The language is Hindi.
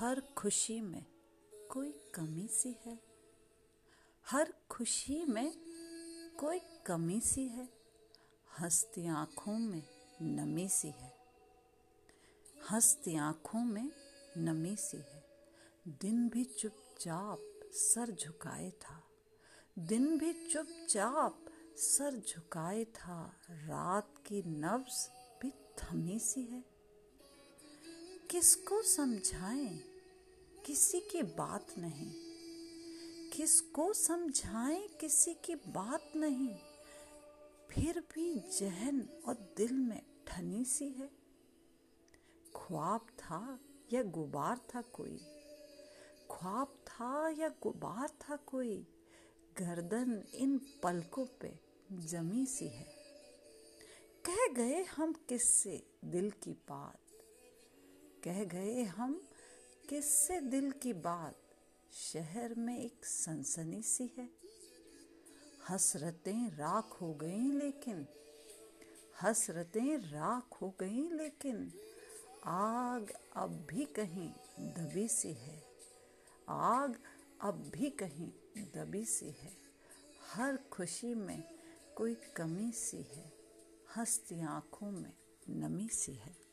हर खुशी में कोई कमी सी है? हर खुशी में कोई कमी सी है? हंसती आँखों में नमी सी है? हंसती आँखों में नमी सी है? दिन भी चुपचाप सर झुकाए था। दिन भी चुपचाप सर झुकाए था। रात की नब्ज भी थमी सी है। किसको समझाएँ? किसी की बात नहीं। किसको समझाएँ, किसी की बात नहीं। फिर भी जहन और दिल में ठनी सी है। ख्वाब था या गुबार था कोई? ख्वाब था या गुबार था कोई? गर्दन इन पलकों पे जमी सी है। कह गए हम किससे दिल की बात? कह गए हम किससे दिल की बात? शहर में एक सनसनी सी है। हसरतें राख हो गई लेकिन, हसरतें राख हो गई लेकिन, आग अब भी कहीं दबी सी है। आग अब भी कहीं दबी सी है। हर खुशी में कोई कमी सी है। हंसती आँखों में नमी सी है।